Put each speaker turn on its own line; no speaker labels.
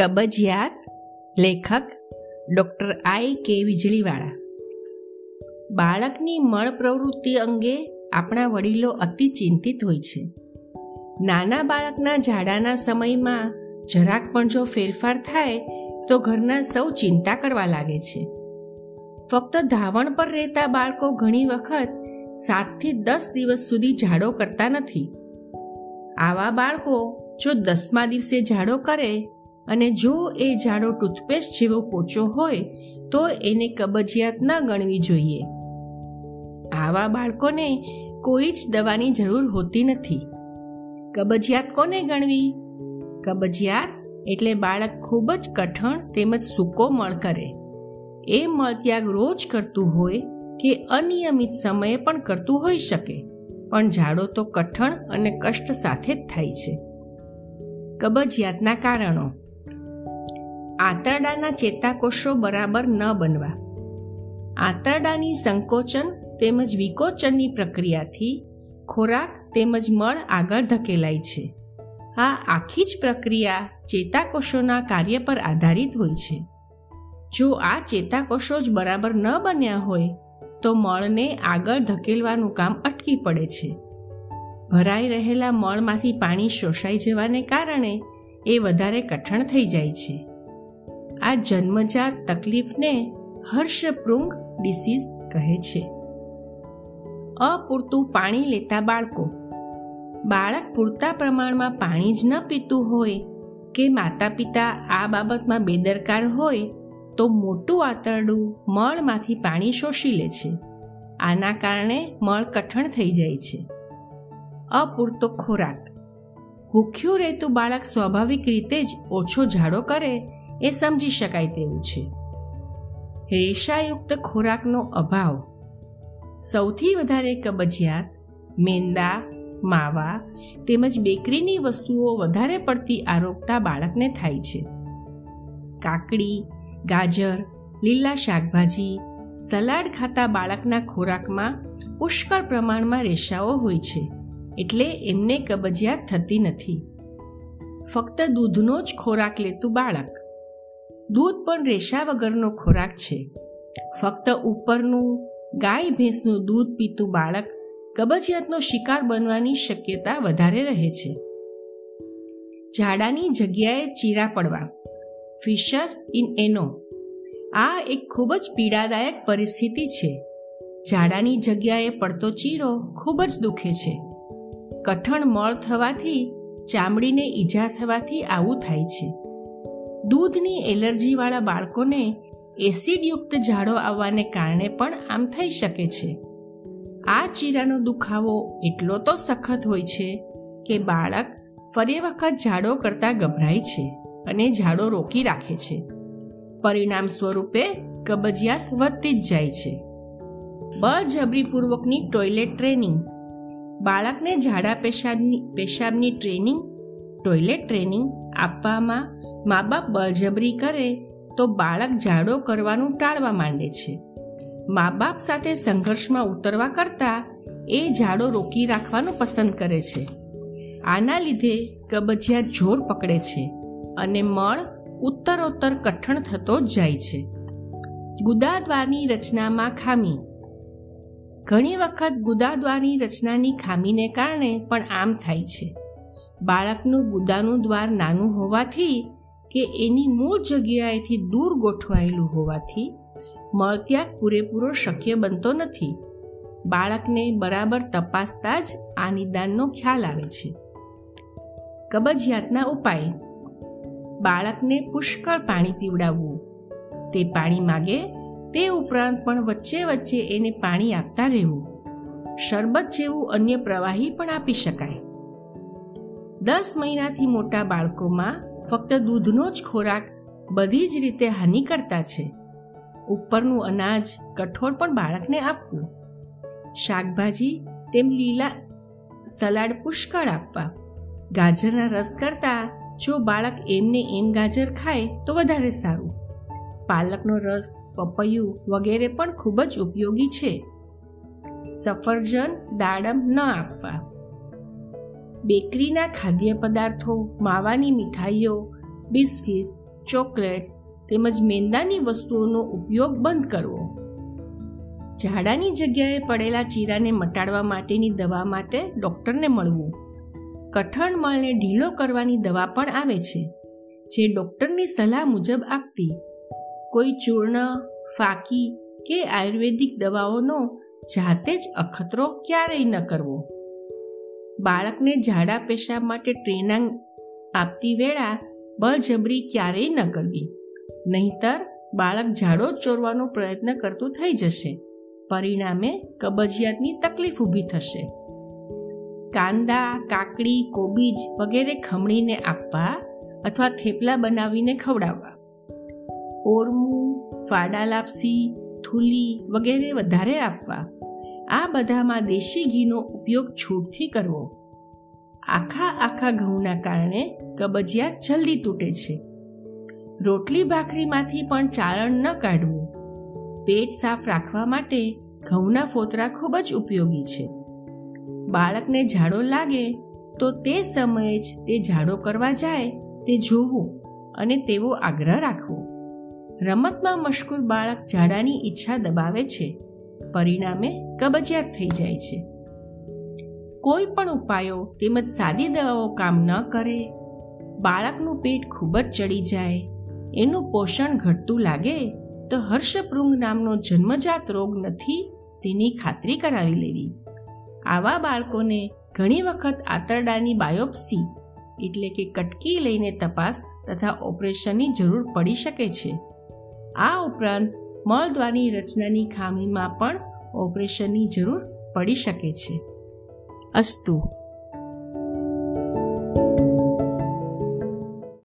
કબજિયાત લેખક doctor I કે વીજળીવાળા. બાળકની મળ પ્રવૃત્તિ અંગે આપણા વડીલો અતિ ચિંતિત હોય છે. નાના બાળકના ઝાડાના સમયમાં જરાક પણ જો ફેરફાર થાય તો ઘરના સૌ ચિંતા કરવા લાગે છે. ફક્ત ધાવણ પર રહેતા બાળકો ઘણી વખત સાતથી દસ દિવસ સુધી ઝાડો કરતા નથી. આવા બાળકો જો દસમા દિવસે ઝાડો કરે અને જો એ ઝાડો ટૂથપેસ્ટ જેવો પોચો હોય, તો એને કબજિયાત ન ગણવી જોઈએ. આવા બાળકોને કોઈ જ દવાની જરૂર હોતી નથી. કબજિયાત કોને ગણવી? કબજિયાત એટલે બાળક ખૂબ જ કઠણ તેમજ સૂકો મળ કરે. એ મળત્યાગ રોજ કરતું હોય કે અનિયમિત સમયે પણ કરતું હોઈ શકે, પણ ઝાડો તો કઠણ અને કષ્ટ સાથે જ થાય છે. કબજિયાતના કારણો. આંતરડાના ચેતાકોષો બરાબર ન બનવા. આંતરડાની સંકોચન તેમજ વિકોચનની પ્રક્રિયાથી ખોરાક તેમજ મળ આગળ ધકેલાય છે. આ આખી જ પ્રક્રિયા ચેતાકોષોના કાર્ય પર આધારિત હોય છે. જો આ ચેતાકોષો જ બરાબર ન બન્યા હોય, તો મળને આગળ ધકેલવાનું કામ અટકી પડે છે. ભરાઈ રહેલા મળમાંથી પાણી શોષાઈ જવાને કારણે એ વધારે કઠણ થઈ જાય છે. આ જન્મજાત તકલીફને હર્ષપૃંગ ડિસીઝ કહે છે. અપૂરતું પાણી લેતા બાળકો. બાળક પૂરતા પ્રમાણમાં પાણી જ ન પીતું હોય કે માતા પિતા આ બાબતમાં બેદરકાર હોય તો મોટું આંતરડું મળમાંથી પાણી શોષી લે છે. આના કારણે મળ કઠણ થઈ જાય છે. અપૂરતો ખોરાક. ભૂખ્યું રહેતું બાળક સ્વાભાવિક રીતે જ ઓછો ઝાડો કરે એ સમજી શકાય તેવું છે. રેશાયુક્ત ખોરાકનો અભાવ. સૌથી વધારે કબજિયાત, મેંદા, માવા તેમજ બેકરીની વસ્તુઓ વધારે પડતી આરોગતા બાળકને થાય છે. કાકડી, ગાજર, લીલા શાકભાજી, સલાડ ખાતા બાળકના ખોરાકમાં પુષ્કળ પ્રમાણમાં રેશાઓ હોય છે, એટલે એમને કબજિયાત થતી નથી. ફક્ત દૂધનો જ ખોરાક લેતું બાળક દૂધ પણ રેશા વગરનો ખોરાક છે. ફક્ત ઉપરનું ગાય ભેંસનું દૂધ પીતું બાળક કબજિયાતનો શિકાર બનવાની શક્યતા વધારે રહે છે. ઝાડાની જગ્યાએ ચીરા પડવા. ફિશર ઇન એનો. આ એક ખૂબ જ પીડાદાયક પરિસ્થિતિ છે. ઝાડાની જગ્યાએ પડતો ચીરો ખૂબ જ દુખે છે. કઠણ મળ થવાથી ચામડીને ઈજા થવાથી આવું થાય છે. દૂધની એલર્જીવાળા બાળકોને એસિડયુક્ત ઝાડો આવવાને કારણે પણ આમ થઈ શકે છે. આ ચીરાનો દુખાવો એટલો તો સખત હોય છે કે બાળક ફરી વખત ઝાડો કરતાં ગભરાય છે અને ઝાડો રોકી રાખે છે. પરિણામ સ્વરૂપે કબજિયાત વધતી જ જાય છે. બળજબરીપૂર્વકની ટોયલેટ ટ્રેનિંગ. બાળકને ઝાડા પેશાબની પેશાબની ટ્રેનિંગ, ટોયલેટ ટ્રેનિંગ આપવામાં મા બાપ બળજબરી કરે તો બાળક ઝાડો કરવાનું ટાળવા માંડે છે. મા બાપ સાથે સંઘર્ષમાં ઉતરવા કરતાં એ ઝાડો રોકી રાખવાનું પસંદ કરે છે. આના લીધે કબજિયાત જોર પકડે છે અને મળ ઉત્તરોત્તર કઠણ થતો જાય છે. ગુદાદ્વારની રચનામાં ખામી. ઘણી વખત ગુદાદ્વારની રચનાની ખામીને કારણે પણ આમ થાય છે. બાળકનું ગુદાનું દ્વાર નાનું હોવાથી કે એની મૂળ જગ્યાએથી દૂર ગોઠવાયેલું હોવાથી મળત્યાગ પૂરેપૂરો શક્ય બનતો નથી. બાળકને બરાબર તપાસતા જ આ નિદાનનો ખ્યાલ આવે છે. કબજિયાતના ઉપાય. બાળકને પુષ્કળ પાણી પીવડાવવું. તે પાણી માગે, તે ઉપરાંત પણ વચ્ચે વચ્ચે એને પાણી આપતા રહેવું. શરબત જેવું અન્ય પ્રવાહી પણ આપી શકાય. દસ મહિનાથી મોટા બાળકોમાં ફક્ત દૂધનો જ ખોરાક બધી જ રીતે હાનિ કરતા છે. ઉપરનું અનાજ કઠોળ પણ બાળકને આપવું. શાકભાજી તેમ લીલા સલાડ પુષ્કળ આપવા. ગાજરના રસ કરતાં જો બાળક એમને એમ ગાજર ખાય તો વધારે સારું. પાલકનો રસ, પપૈયું વગેરે પણ ખૂબ જ ઉપયોગી છે. સફરજન દાડમ ન આપવા. બેકરીના ખાદ્ય પદાર્થો, માવાની મીઠાઈઓ, બિસ્કિટ્સ, ચોકલેટ્સ તેમજ મેંદાની વસ્તુઓનો ઉપયોગ બંધ કરવો. ઝાડાની જગ્યાએ પડેલા ચીરાને મટાડવા માટેની દવા માટે ડૉક્ટરને મળવું. કઠણ મળને ઢીલો કરવાની દવા પણ આવે છે, જે ડૉક્ટરની સલાહ મુજબ આપવી. કોઈ ચૂર્ણ, ફાકી કે આયુર્વેદિક દવાઓનો જાતે જ અખતરો ક્યારેય ન કરવો. બાળકને ઝાડા પેશાબ માટે ટ્રેનિંગ આપતી વેળા બળજબરી ક્યારેય ન કરવી. નહીતર બાળક ઝાડો ચોરવાનો પ્રયત્ન કરતું થઈ જશે. પરિણામે કબજિયાતની તકલીફ ઊભી થશે. કાંદા, કાકડી, કોબીજ વગેરે ખમણીને આપવા અથવા થેપલા બનાવીને ખવડાવવા. ઓરમું ફાડા લાપસી થૂલી વગેરે વધારે આપવા. આ બધામાં દેશી ઘીનો ઉપયોગ છૂટથી કરવો. આખા આખા ઘઉંના કારણે કબજિયાત જલ્દી તૂટે છે. રોટલી ભાખરીમાંથી પણ ચાળણ ન કાઢવું. પેટ સાફ રાખવા માટે ઘઉંના ફોતરા ખૂબ જ ઉપયોગી છે. બાળકને ઝાડો લાગે તો તે સમયે જ તે ઝાડો કરવા જાય, તે જોવું અને તેવો આગ્રહ રાખવો. રમતમાં મશગુલ બાળક ઝાડાની ઈચ્છા દબાવે છે. પરિણામે કબજિયાત થઈ જાય છે. કોઈ પણ ઉપાયો તેમજ સાદી દવાઓ કામ ન કરે, બાળકનું પેટ ખૂબ જ ચડી જાય, એનું પોષણ ઘટતું લાગે, તો હર્ષપૃંગ નામનો જન્મજાત રોગ નથી તેની ખાતરી કરાવી લેવી. આવા બાળકોને ઘણી વખત આંતરડાની બાયોપ્સી એટલે કે કટકી લઈને તપાસ તથા ઓપરેશનની જરૂર પડી શકે છે. આ ઉપરાંત મળદ્વારની રચનાની ખામીમાં પણ ઓપરેશનની જરૂર પડી શકે છે. અસ્તુ.